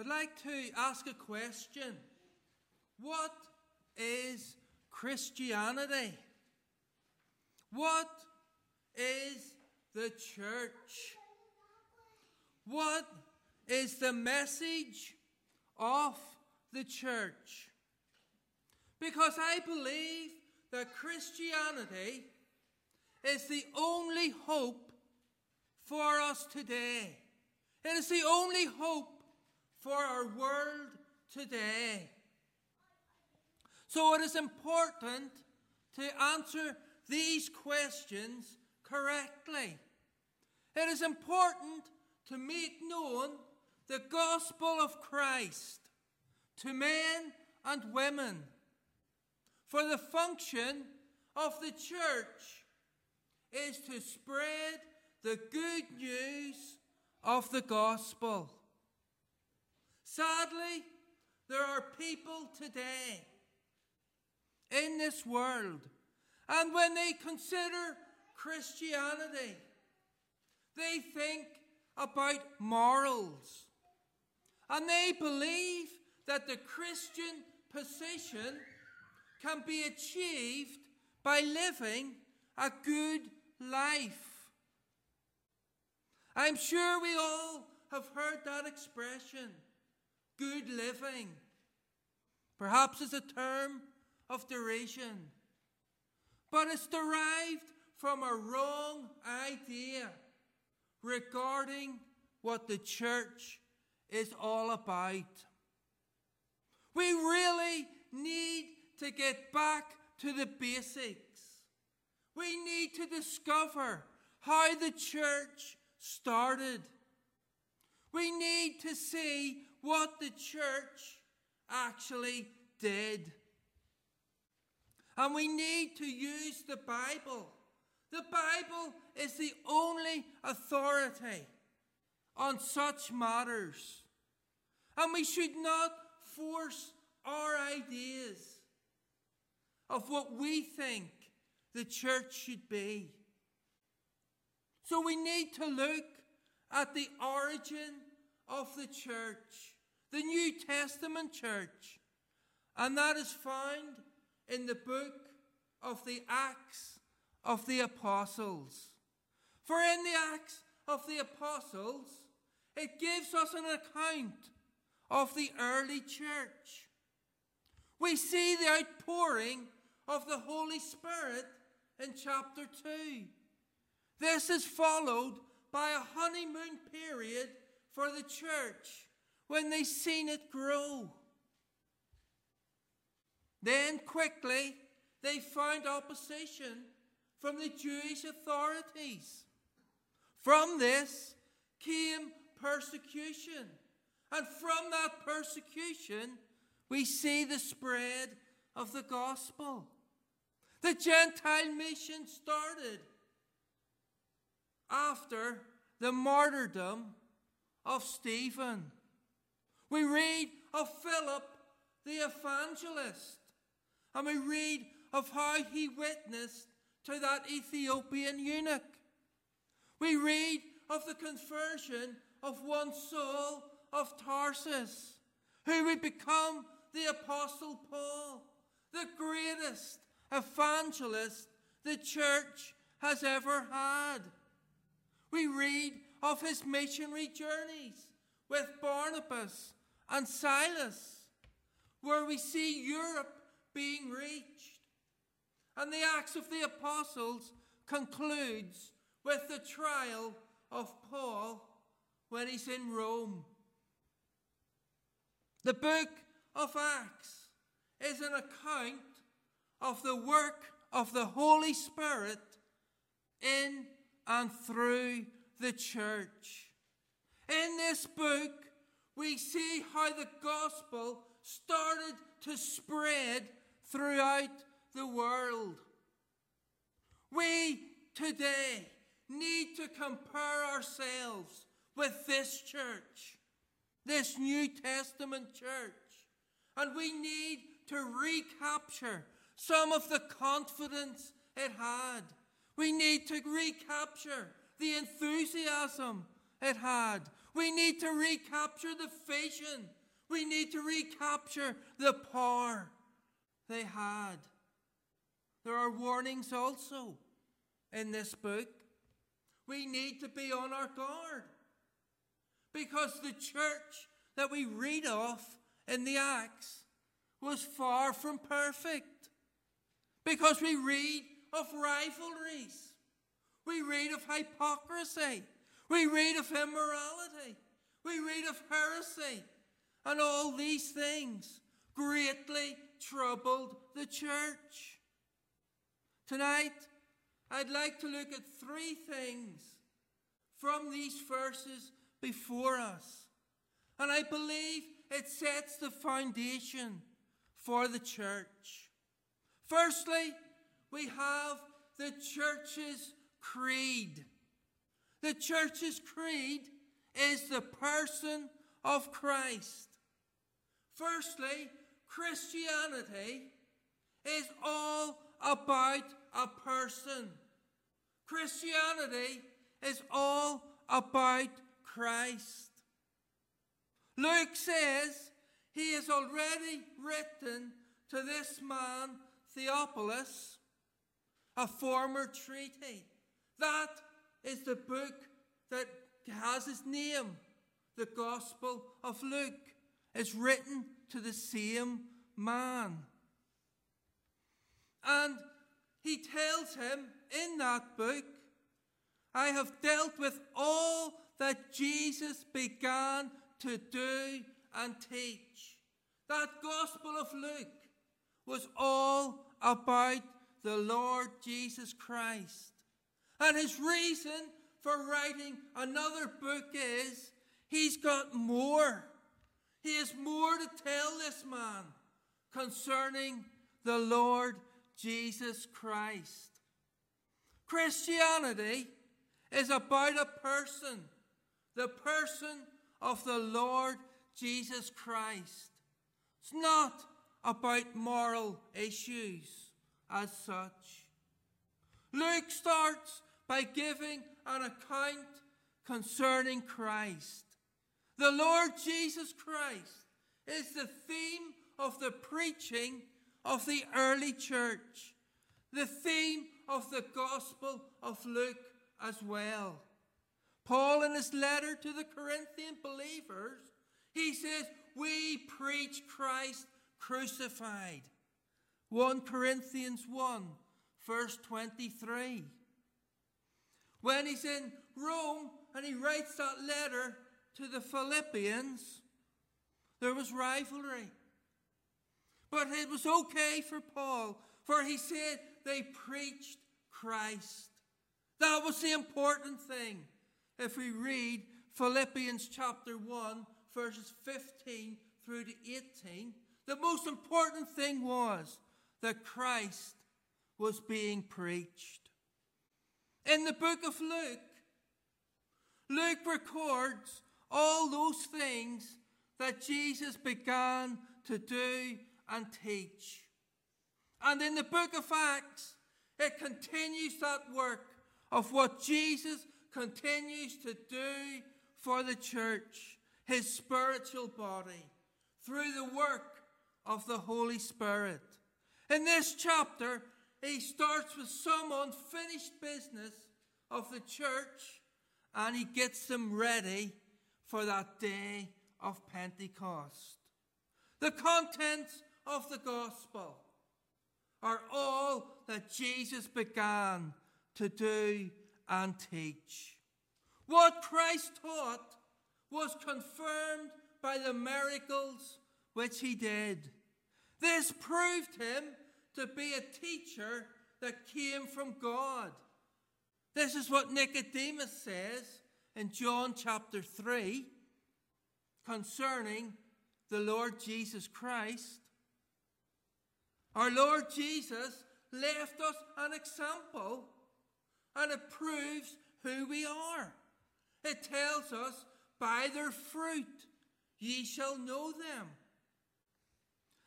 I'd like to ask a question. What is Christianity? What is the church? What is the message of the church? Because I believe that Christianity is the only hope for us today. It is the only hope for our world today. So it is important to answer these questions correctly. It is important to make known the gospel of Christ to men and women. For the function of the church is to spread the good news of the gospel. Sadly, there are people today in this world, and when they consider Christianity, they think about morals. And they believe that the Christian position can be achieved by living a good life. I'm sure we all have heard that expression, good living. Perhaps as a term of duration, but it's derived from a wrong idea regarding what the church is all about. We really need to get back to the basics. We need to discover how the church started. We need to see what the church actually did. And we need to use the Bible. The Bible is the only authority on such matters. And we should not force our ideas of what we think the church should be. So we need to look at the origin of the church, the New Testament church, and that is found in the book of the Acts of the Apostles. For in the Acts of the Apostles, it gives us an account of the early church. We see the outpouring of the Holy Spirit in chapter 2. This is followed by a honeymoon period for the church when they seen it grow. Then quickly they found opposition from the Jewish authorities. From this came persecution. And from that persecution, we see the spread of the gospel. The Gentile mission started after the martyrdom of Stephen. We read of Philip the evangelist, and we read of how he witnessed to that Ethiopian eunuch. We read of the conversion of one Saul of Tarsus, who would become the Apostle Paul, the greatest evangelist the church has ever had. We read of his missionary journeys with Barnabas and Silas, where we see Europe being reached. And the Acts of the Apostles concludes with the trial of Paul when he's in Rome. The book of Acts is an account of the work of the Holy Spirit in and through the church. In this book, we see how the gospel started to spread throughout the world. We today need to compare ourselves with this church, this New Testament church, and we need to recapture some of the confidence it had. We need to recapture the enthusiasm it had. We need to recapture the vision. We need to recapture the power they had. There are warnings also in this book. We need to be on our guard because the church that we read of in the Acts was far from perfect. Because we read of rivalries, we read of hypocrisy, we read of immorality, we read of heresy, and all these things greatly troubled the church. Tonight, I'd like to look at three things from these verses before us. And I believe it sets the foundation for the church. Firstly, we have the church's creed. The church's creed is the person of Christ. Firstly, Christianity is all about a person. Christianity is all about Christ. Luke says he has already written to this man, Theophilus, a former treaty. That is the book that has his name, the Gospel of Luke. It's written to the same man. And he tells him in that book, I have dealt with all that Jesus began to do and teach. That Gospel of Luke was all about the Lord Jesus Christ. And his reason for writing another book is he's got more. He has more to tell this man concerning the Lord Jesus Christ. Christianity is about a person, the person of the Lord Jesus Christ. It's not about moral issues as such. Luke starts by giving an account concerning Christ. The Lord Jesus Christ is the theme of the preaching of the early church, the theme of the Gospel of Luke as well. Paul, in his letter to the Corinthian believers, he says, We preach Christ crucified. 1 Corinthians 1, verse 23. When he's in Rome and he writes that letter to the Philippians, there was rivalry. But it was okay for Paul, for he said they preached Christ. That was the important thing. If we read Philippians chapter 1, verses 15 through to 18, the most important thing was that Christ was being preached. In the book of Luke, Luke records all those things that Jesus began to do and teach. And in the book of Acts, it continues that work of what Jesus continues to do for the church, his spiritual body, through the work of the Holy Spirit. In this chapter, he starts with some unfinished business of the church and he gets them ready for that day of Pentecost. The contents of the gospel are all that Jesus began to do and teach. What Christ taught was confirmed by the miracles which he did. This proved him to be a teacher that came from God. This is what Nicodemus says in John chapter 3 concerning the Lord Jesus Christ. Our Lord Jesus left us an example and it proves who we are. It tells us, by their fruit ye shall know them.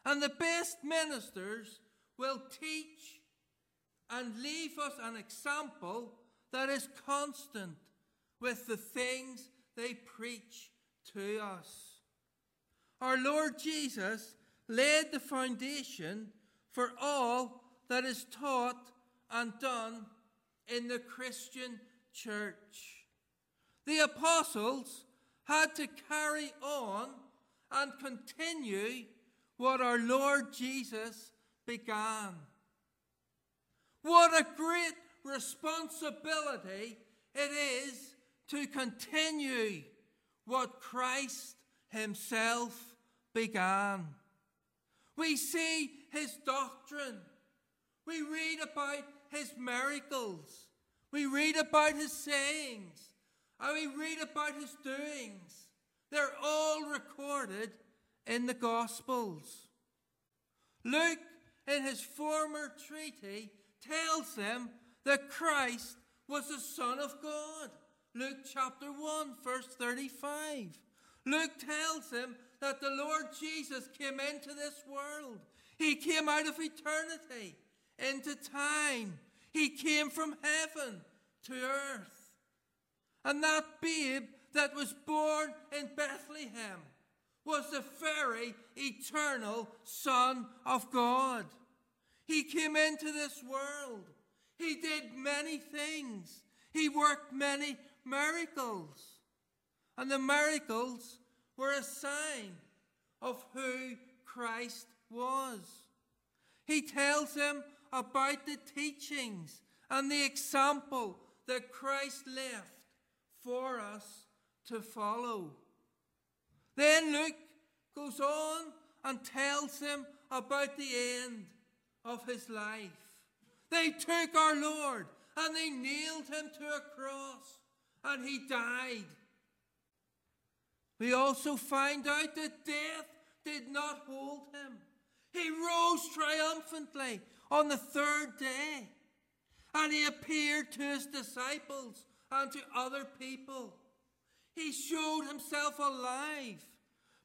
And the best ministers will teach and leave us an example that is constant with the things they preach to us. Our Lord Jesus laid the foundation for all that is taught and done in the Christian church. The apostles had to carry on and continue what our Lord Jesus began. What a great responsibility it is to continue what Christ Himself began. We see His doctrine. We read about His miracles. We read about His sayings. And we read about His doings. They're all recorded in the Gospels. Luke, in his former treaty, tells them that Christ was the Son of God. Luke chapter 1, verse 35. Luke tells them that the Lord Jesus came into this world. He came out of eternity into time. He came from heaven to earth. And that babe that was born in Bethlehem was the very eternal Son of God. He came into this world. He did many things. He worked many miracles. And the miracles were a sign of who Christ was. He tells them about the teachings and the example that Christ left for us to follow. Then Luke goes on and tells him about the end of his life. They took our Lord and they nailed him to a cross and he died. We also find out that death did not hold him. He rose triumphantly on the third day and he appeared to his disciples and to other people. He showed himself alive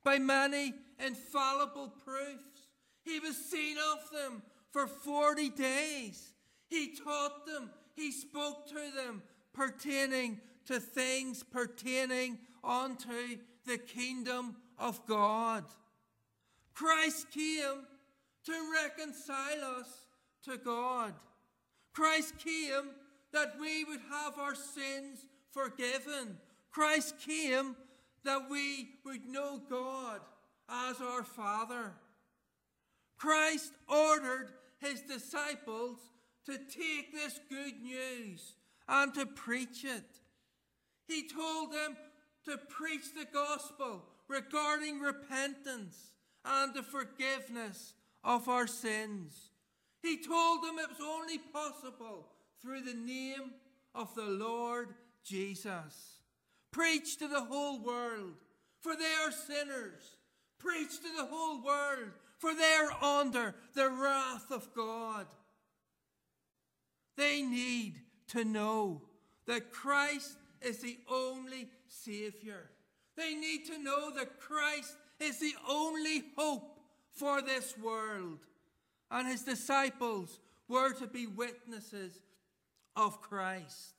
by many infallible proofs. He was seen of them for 40 days. He taught them, he spoke to them pertaining to things pertaining unto the kingdom of God. Christ came to reconcile us to God. Christ came that we would have our sins forgiven. Christ came that we would know God as our Father. Christ ordered his disciples to take this good news and to preach it. He told them to preach the gospel regarding repentance and the forgiveness of our sins. He told them it was only possible through the name of the Lord Jesus. Preach to the whole world, for they are sinners. Preach to the whole world, for they are under the wrath of God. They need to know that Christ is the only Savior. They need to know that Christ is the only hope for this world. And his disciples were to be witnesses of Christ.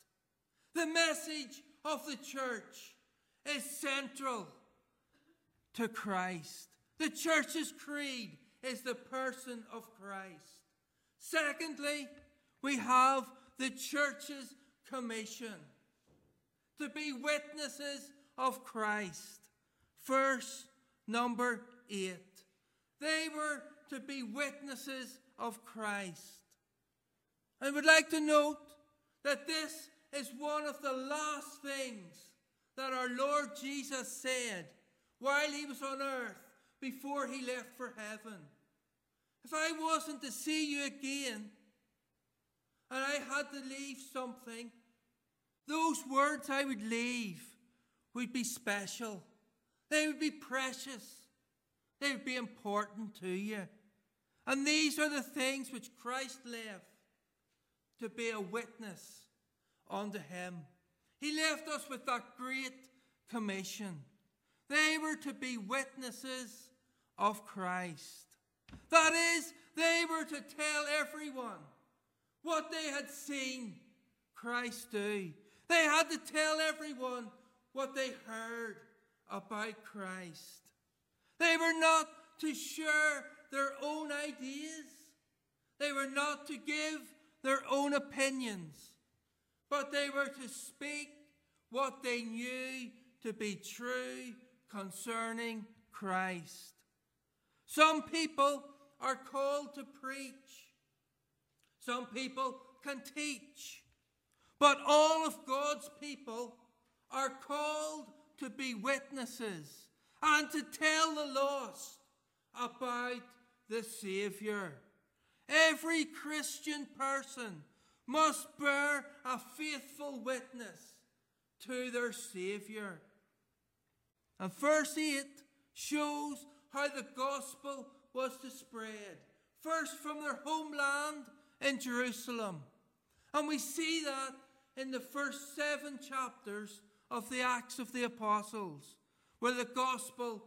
The message of the church is central to Christ. The church's creed is the person of Christ. Secondly, we have the church's commission to be witnesses of Christ. Verse number eight. They were to be witnesses of Christ. I would like to note that this is one of the last things that our Lord Jesus said while he was on earth before he left for heaven. If I wasn't to see you again and I had to leave something, those words I would leave would be special. They would be precious. They would be important to you. And these are the things which Christ left to be a witness unto him. He left us with that great commission. They were to be witnesses of Christ. That is, they were to tell everyone what they had seen Christ do. They had to tell everyone what they heard about Christ. They were not to share their own ideas. They were not to give their own opinions, but they were to speak what they knew to be true concerning Christ. Some people are called to preach. Some people can teach. But all of God's people are called to be witnesses and to tell the lost about the Saviour. Every Christian person must bear a faithful witness to their Saviour. And verse 8 shows how the gospel was to spread. First from their homeland in Jerusalem. And we see that in the first seven chapters of the Acts of the Apostles, where the gospel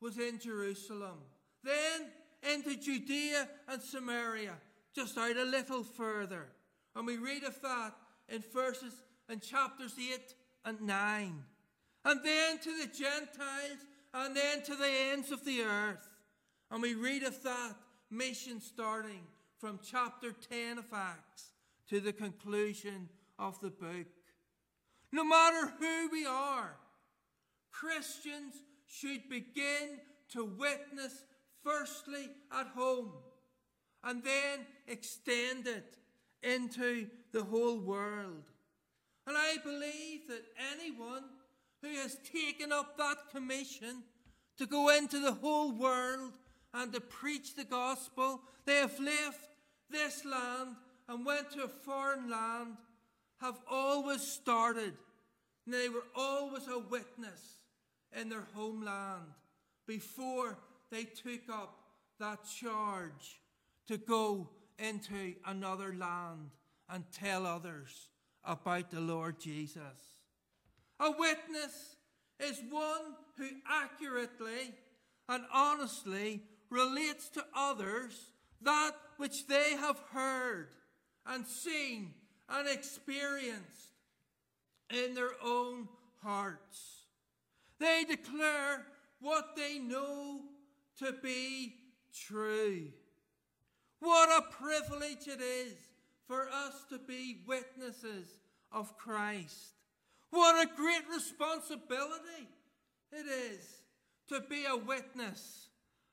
was in Jerusalem. Then into Judea and Samaria, just out a little further. And we read of that in verses in chapters 8 and 9. And then to the Gentiles, and then to the ends of the earth. And we read of that mission starting from chapter 10 of Acts to the conclusion of the book. No matter who we are, Christians should begin to witness firstly at home and then extend it into the whole world. And I believe that anyone who has taken up that commission to go into the whole world and to preach the gospel, they have left this land and went to a foreign land, have always started. They were always a witness in their homeland before they took up that charge to go into another land and tell others about the Lord Jesus. A witness is one who accurately and honestly relates to others that which they have heard and seen and experienced in their own hearts. They declare what they know to be true. What a privilege it is for us to be witnesses of Christ. What a great responsibility it is to be a witness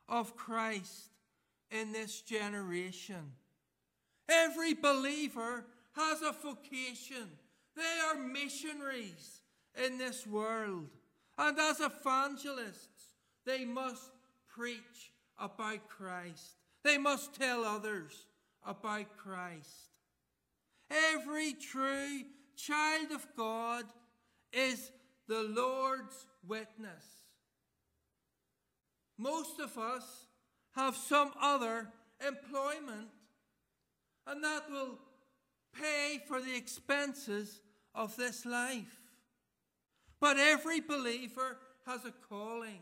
of Christ in this generation. Every believer has a vocation. They are missionaries in this world. And as evangelists, they must preach about Christ. They must tell others about Christ. Every true child of God is the Lord's witness. Most of us have some other employment, and that will pay for the expenses of this life. But every believer has a calling,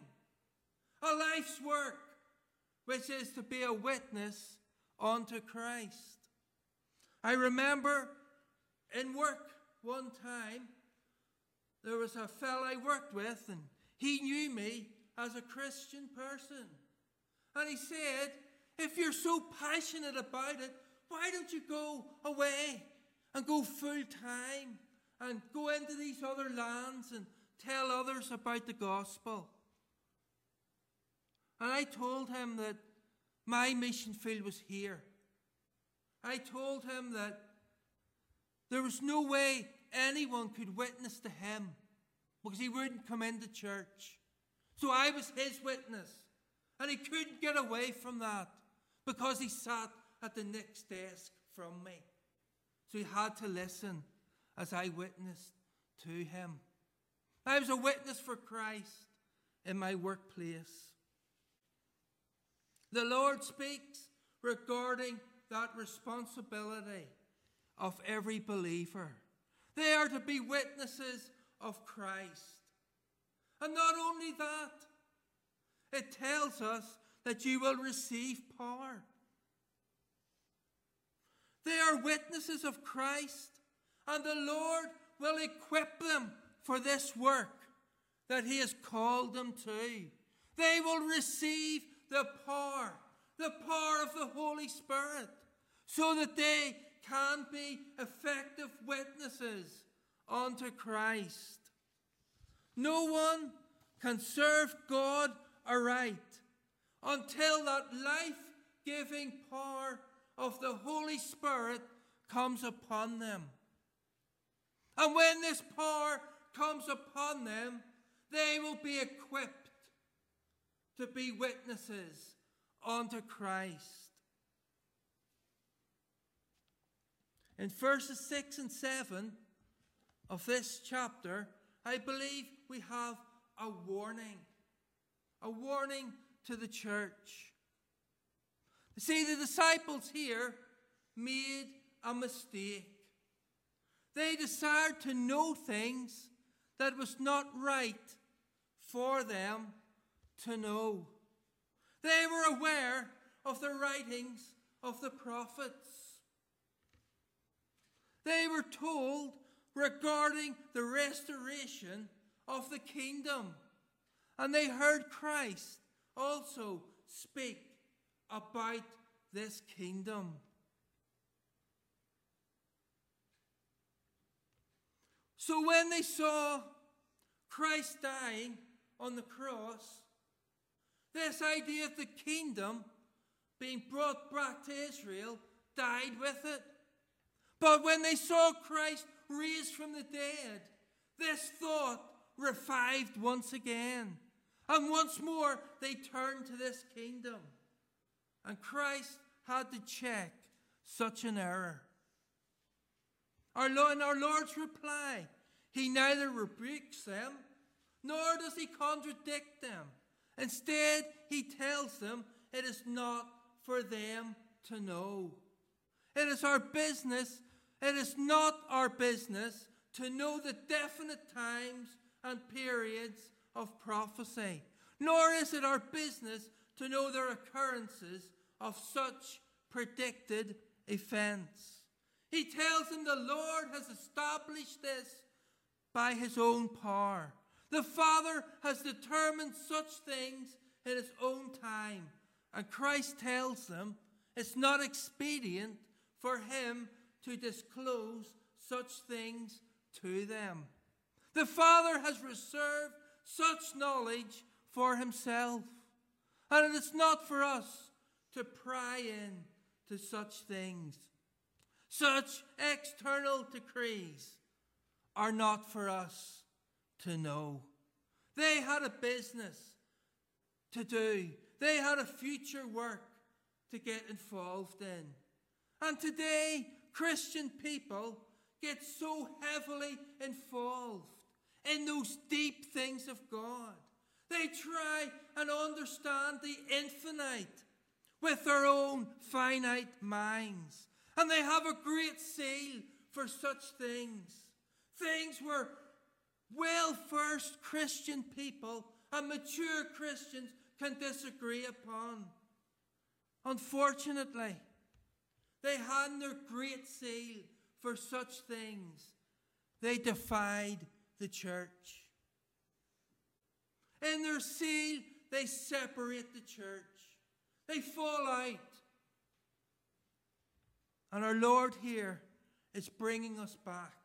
a life's work, which is to be a witness unto Christ. I remember in work one time, there was a fellow I worked with, and he knew me as a Christian person. And he said, If you're so passionate about it, why don't you go away and go full time and go into these other lands and tell others about the gospel? And I told him that my mission field was here. I told him that there was no way anyone could witness to him because he wouldn't come into church. So I was his witness. And he couldn't get away from that because he sat at the next desk from me. So he had to listen as I witnessed to him. I was a witness for Christ in my workplace. The Lord speaks regarding that responsibility of every believer. They are to be witnesses of Christ. And not only that, it tells us that you will receive power. They are witnesses of Christ, and the Lord will equip them for this work that He has called them to. They will receive the power, the power of the Holy Spirit, so that they can be effective witnesses unto Christ. No one can serve God aright until that life giving power of the Holy Spirit comes upon them. And when this power comes upon them, they will be equipped to be witnesses unto Christ. In verses 6 and 7 of this chapter, I believe we have a warning. A warning to the church. See, the disciples here made a mistake. They desired to know things that was not right for them to know. They were aware of the writings of the prophets. They were told regarding the restoration of the kingdom. And they heard Christ also speak about this kingdom. So when they saw Christ dying on the cross, this idea of the kingdom being brought back to Israel died with it. But when they saw Christ raised from the dead, this thought revived once again. And once more, they turned to this kingdom. And Christ had to check such an error. Our Lord, in our Lord's reply, he neither rebukes them nor does he contradict them. Instead, he tells them it is not for them to know. It is our business, it is not our business to know the definite times and periods of prophecy, nor is it our business to know the occurrences of such predicted events. He tells them the Lord has established this by his own power. The Father has determined such things in his own time, and Christ tells them it's not expedient for him to disclose such things to them. The Father has reserved such knowledge for himself. And it is not for us to pry in to such things. Such external decrees are not for us to know. They had a business to do, they had a future work to get involved in. And today, Christian people get so heavily involved in those deep things of God. They try and understand the infinite with their own finite minds. And they have a great zeal for such things. Things where well versed Christian people and mature Christians can disagree upon. Unfortunately, they had their great zeal for such things. They defied the church. In their zeal, they separate the church. They fall out. And our Lord here is bringing us back.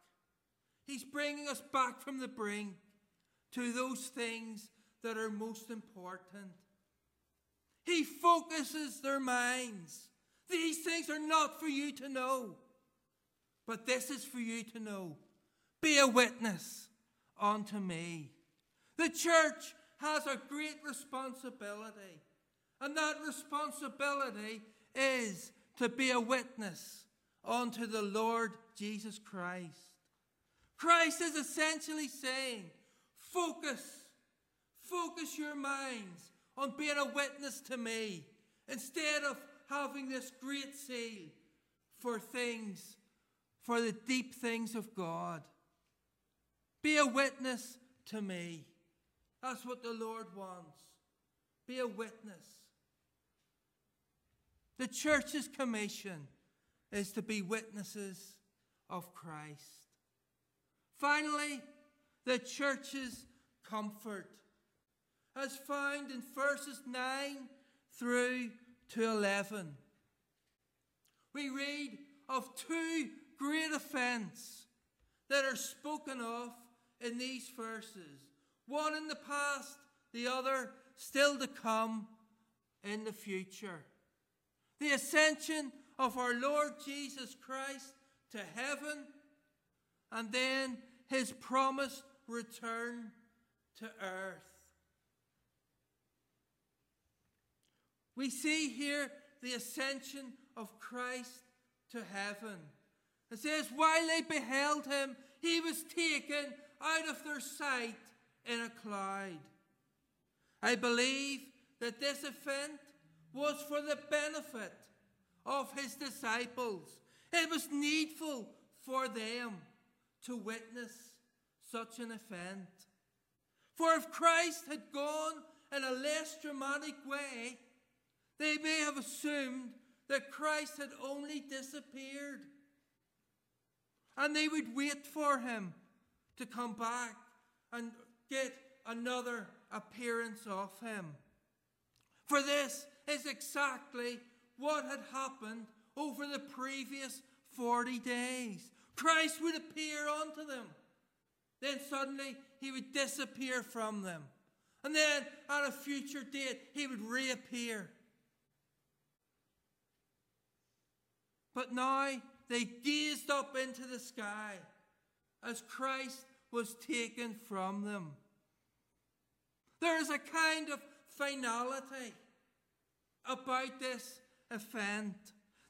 He's bringing us back from the brink to those things that are most important. He focuses their minds. These things are not for you to know, but this is for you to know. Be a witness unto me. The church has a great responsibility, and that responsibility is to be a witness unto the Lord Jesus Christ. Christ is essentially saying, focus, focus your minds on being a witness to me instead of having this great zeal for things, for the deep things of God. Be a witness to me. That's what the Lord wants. Be a witness. The church's commission is to be witnesses of Christ. Finally, the church's comfort, as found in verses 9 through to 11. We read of two great events that are spoken of in these verses one in the past, the other still to come in the future. The ascension of our Lord Jesus Christ to heaven, and then his promised return to earth. We see here the ascension of Christ to heaven. It says, While they beheld him, he was taken out of their sight in a cloud. I believe that this event was for the benefit of his disciples. It was needful for them to witness such an event. For if Christ had gone in a less dramatic way, they may have assumed that Christ had only disappeared. And they would wait for him to come back and get another appearance of him. For this is exactly what had happened over the previous 40 days. Christ would appear unto them. Then suddenly he would disappear from them. And then at a future date, he would reappear. But now they gazed up into the sky as Christ was taken from them. There is a kind of finality about this event.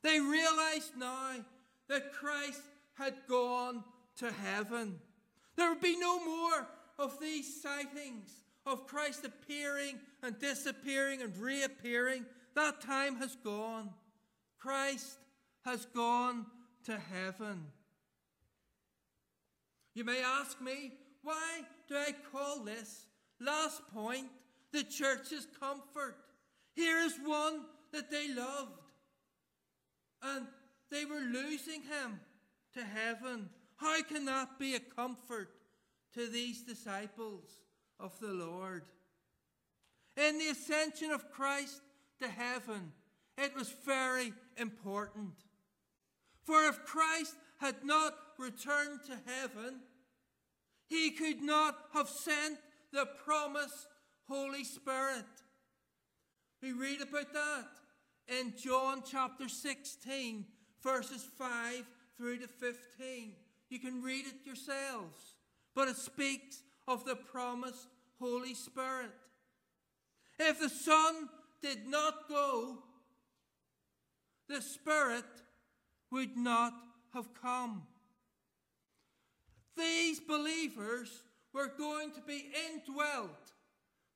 They realized now that Christ had gone to heaven. There would be no more of these sightings of Christ appearing and disappearing and reappearing. That time has gone. Christ has gone to heaven. You may ask me, why do I call this last point the church's comfort? Here is one that they loved, and they were losing him to heaven. How can that be a comfort to these disciples of the Lord? In the ascension of Christ to heaven, it was very important. For if Christ had not returned to heaven, he could not have sent the promised Holy Spirit. We read about that in John chapter 16, verses 5 through to 15. You can read it yourselves. But it speaks of the promised Holy Spirit. If the Son did not go, the Spirit would not have come. These believers were going to be indwelt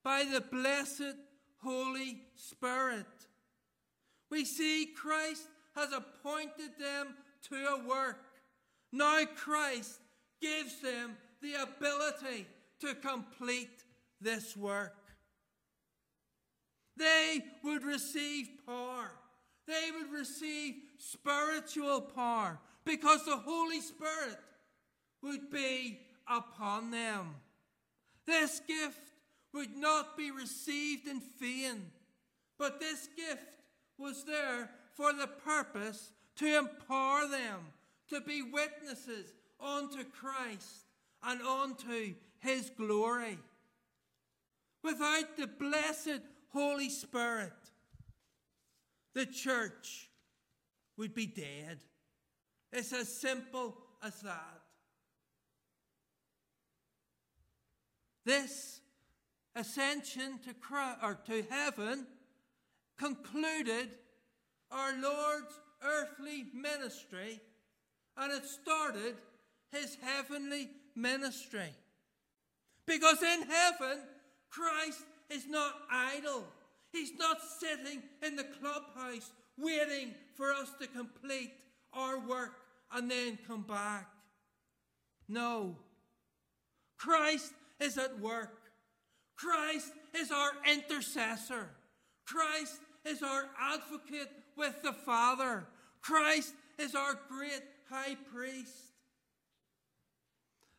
by the blessed Holy Spirit. We see Christ has appointed them to a work. Now Christ gives them the ability to complete this work. They would receive power. They would receive spiritual power because the Holy Spirit would be upon them. This gift would not be received in vain, but this gift was there for the purpose to empower them to be witnesses unto Christ and unto his glory. Without the blessed Holy Spirit, the church would be dead. It's as simple as that. This ascension to, Christ, or to heaven concluded our Lord's earthly ministry and it started his heavenly ministry. Because in heaven, Christ is not idle. He's not sitting in the clubhouse waiting for us to complete our work and then come back. No. Christ is at work. Christ is our intercessor. Christ is our advocate with the Father. Christ is our great high priest.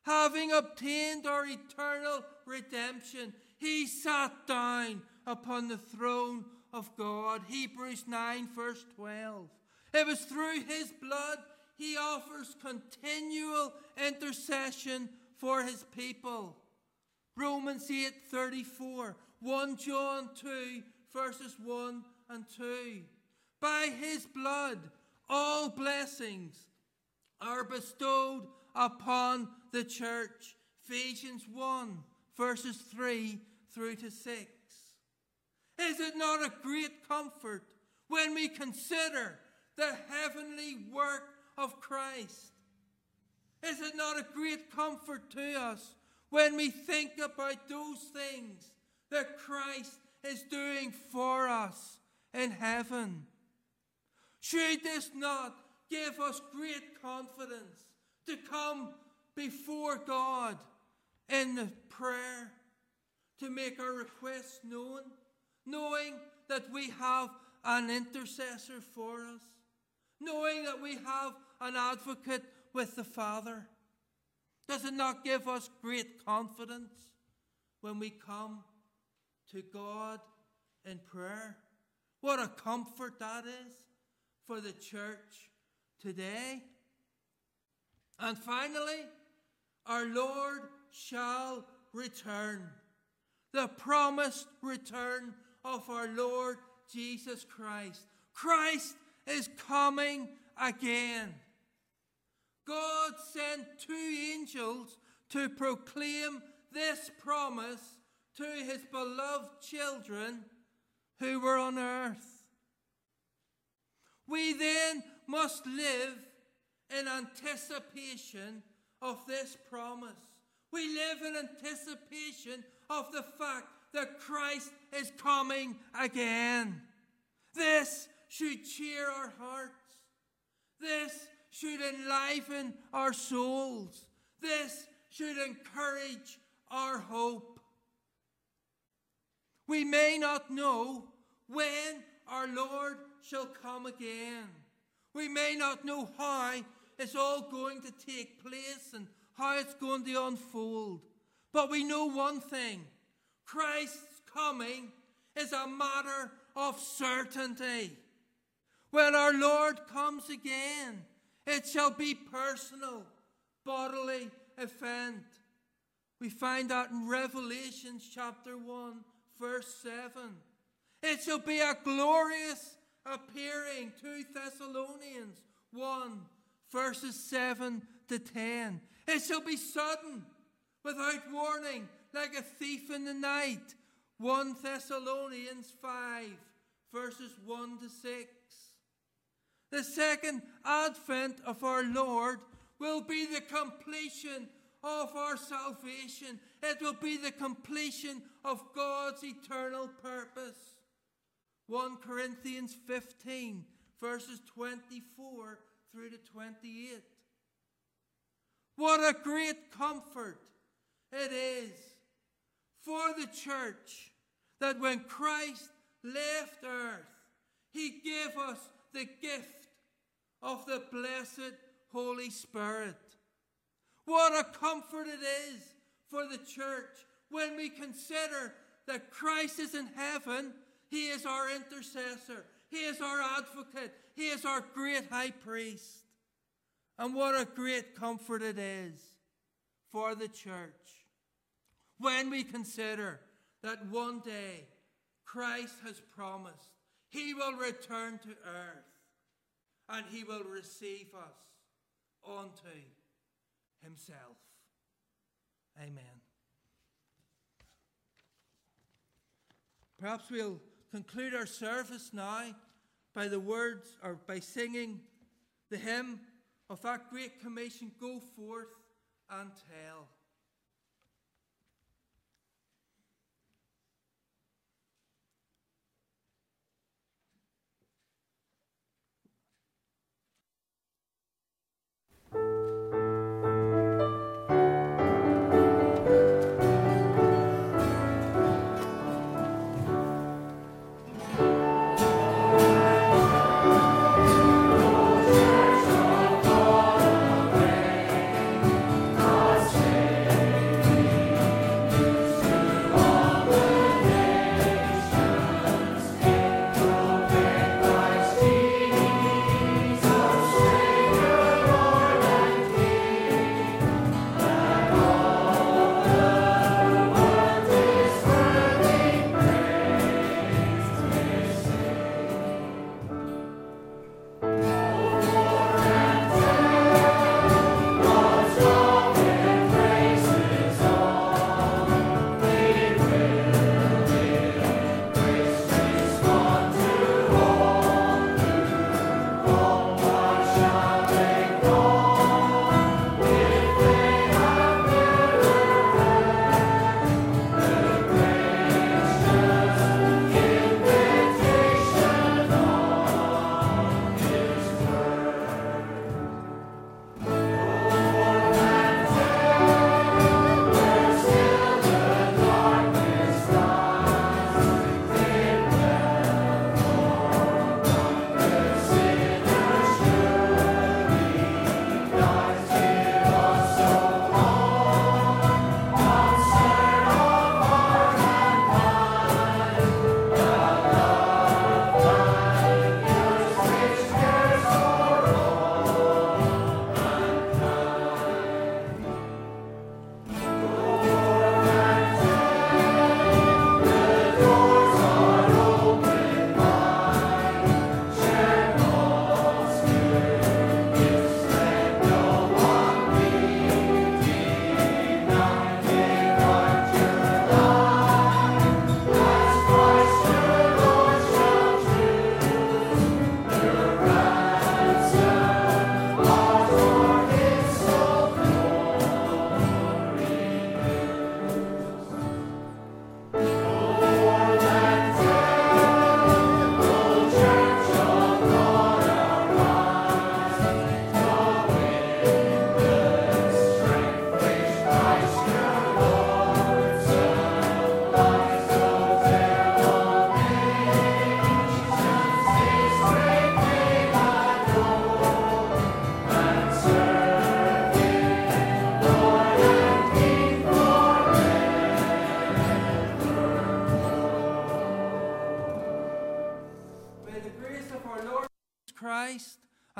having obtained our eternal redemption, he sat down upon the throne of God. Hebrews 9, verse 12. It was through his blood he offers continual intercession for his people. Romans 8, 34. 1 John 2, verses 1 and 2. By his blood, all blessings are bestowed upon the church. Ephesians 1, verses 3 through to 6. Is it not a great comfort when we consider the heavenly work of Christ? Is it not a great comfort to us when we think about those things that Christ is doing for us in heaven? Should this not give us great confidence to come before God in prayer to make our requests known, knowing that we have an intercessor for us, knowing that we have an advocate with the Father? Does it not give us great confidence when we come to God in prayer? What a comfort that is for the church today. And finally, our Lord shall return. The promised return of our Lord Jesus Christ. Christ is coming again. God sent two angels to proclaim this promise to his beloved children who were on earth. We then must live in anticipation of this promise. We live in anticipation of the fact that Christ is coming again. This should cheer our hearts. This should enliven our souls. This should encourage our hope. We may not know when our Lord shall come again. We may not know how it's all going to take place and how it's going to unfold. But we know one thing Christ's coming is a matter of certainty. When our Lord comes again, it shall be personal, bodily event. We find that in Revelations chapter 1, verse 7. It shall be a glorious appearing. 2 Thessalonians 1, verses 7 to 10. It shall be sudden, without warning, like a thief in the night. 1 Thessalonians 5, verses 1 to 6. The second advent of our Lord will be the completion of our salvation. It will be the completion of God's eternal purpose. 1 Corinthians 15, verses 24 through to 28. What a great comfort it is for the church that when Christ left earth, he gave us the gift of the blessed Holy Spirit. What a comfort it is for the church when we consider that Christ is in heaven, He is our intercessor, He is our advocate, He is our great high priest. And what a great comfort it is for the church when we consider that one day Christ has promised He will return to earth and he will receive us unto himself. Amen. Perhaps we'll conclude our service now by the words or by singing the hymn of that great commission Go forth and tell.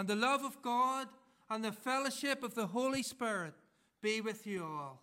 And the love of God and the fellowship of the Holy Spirit be with you all.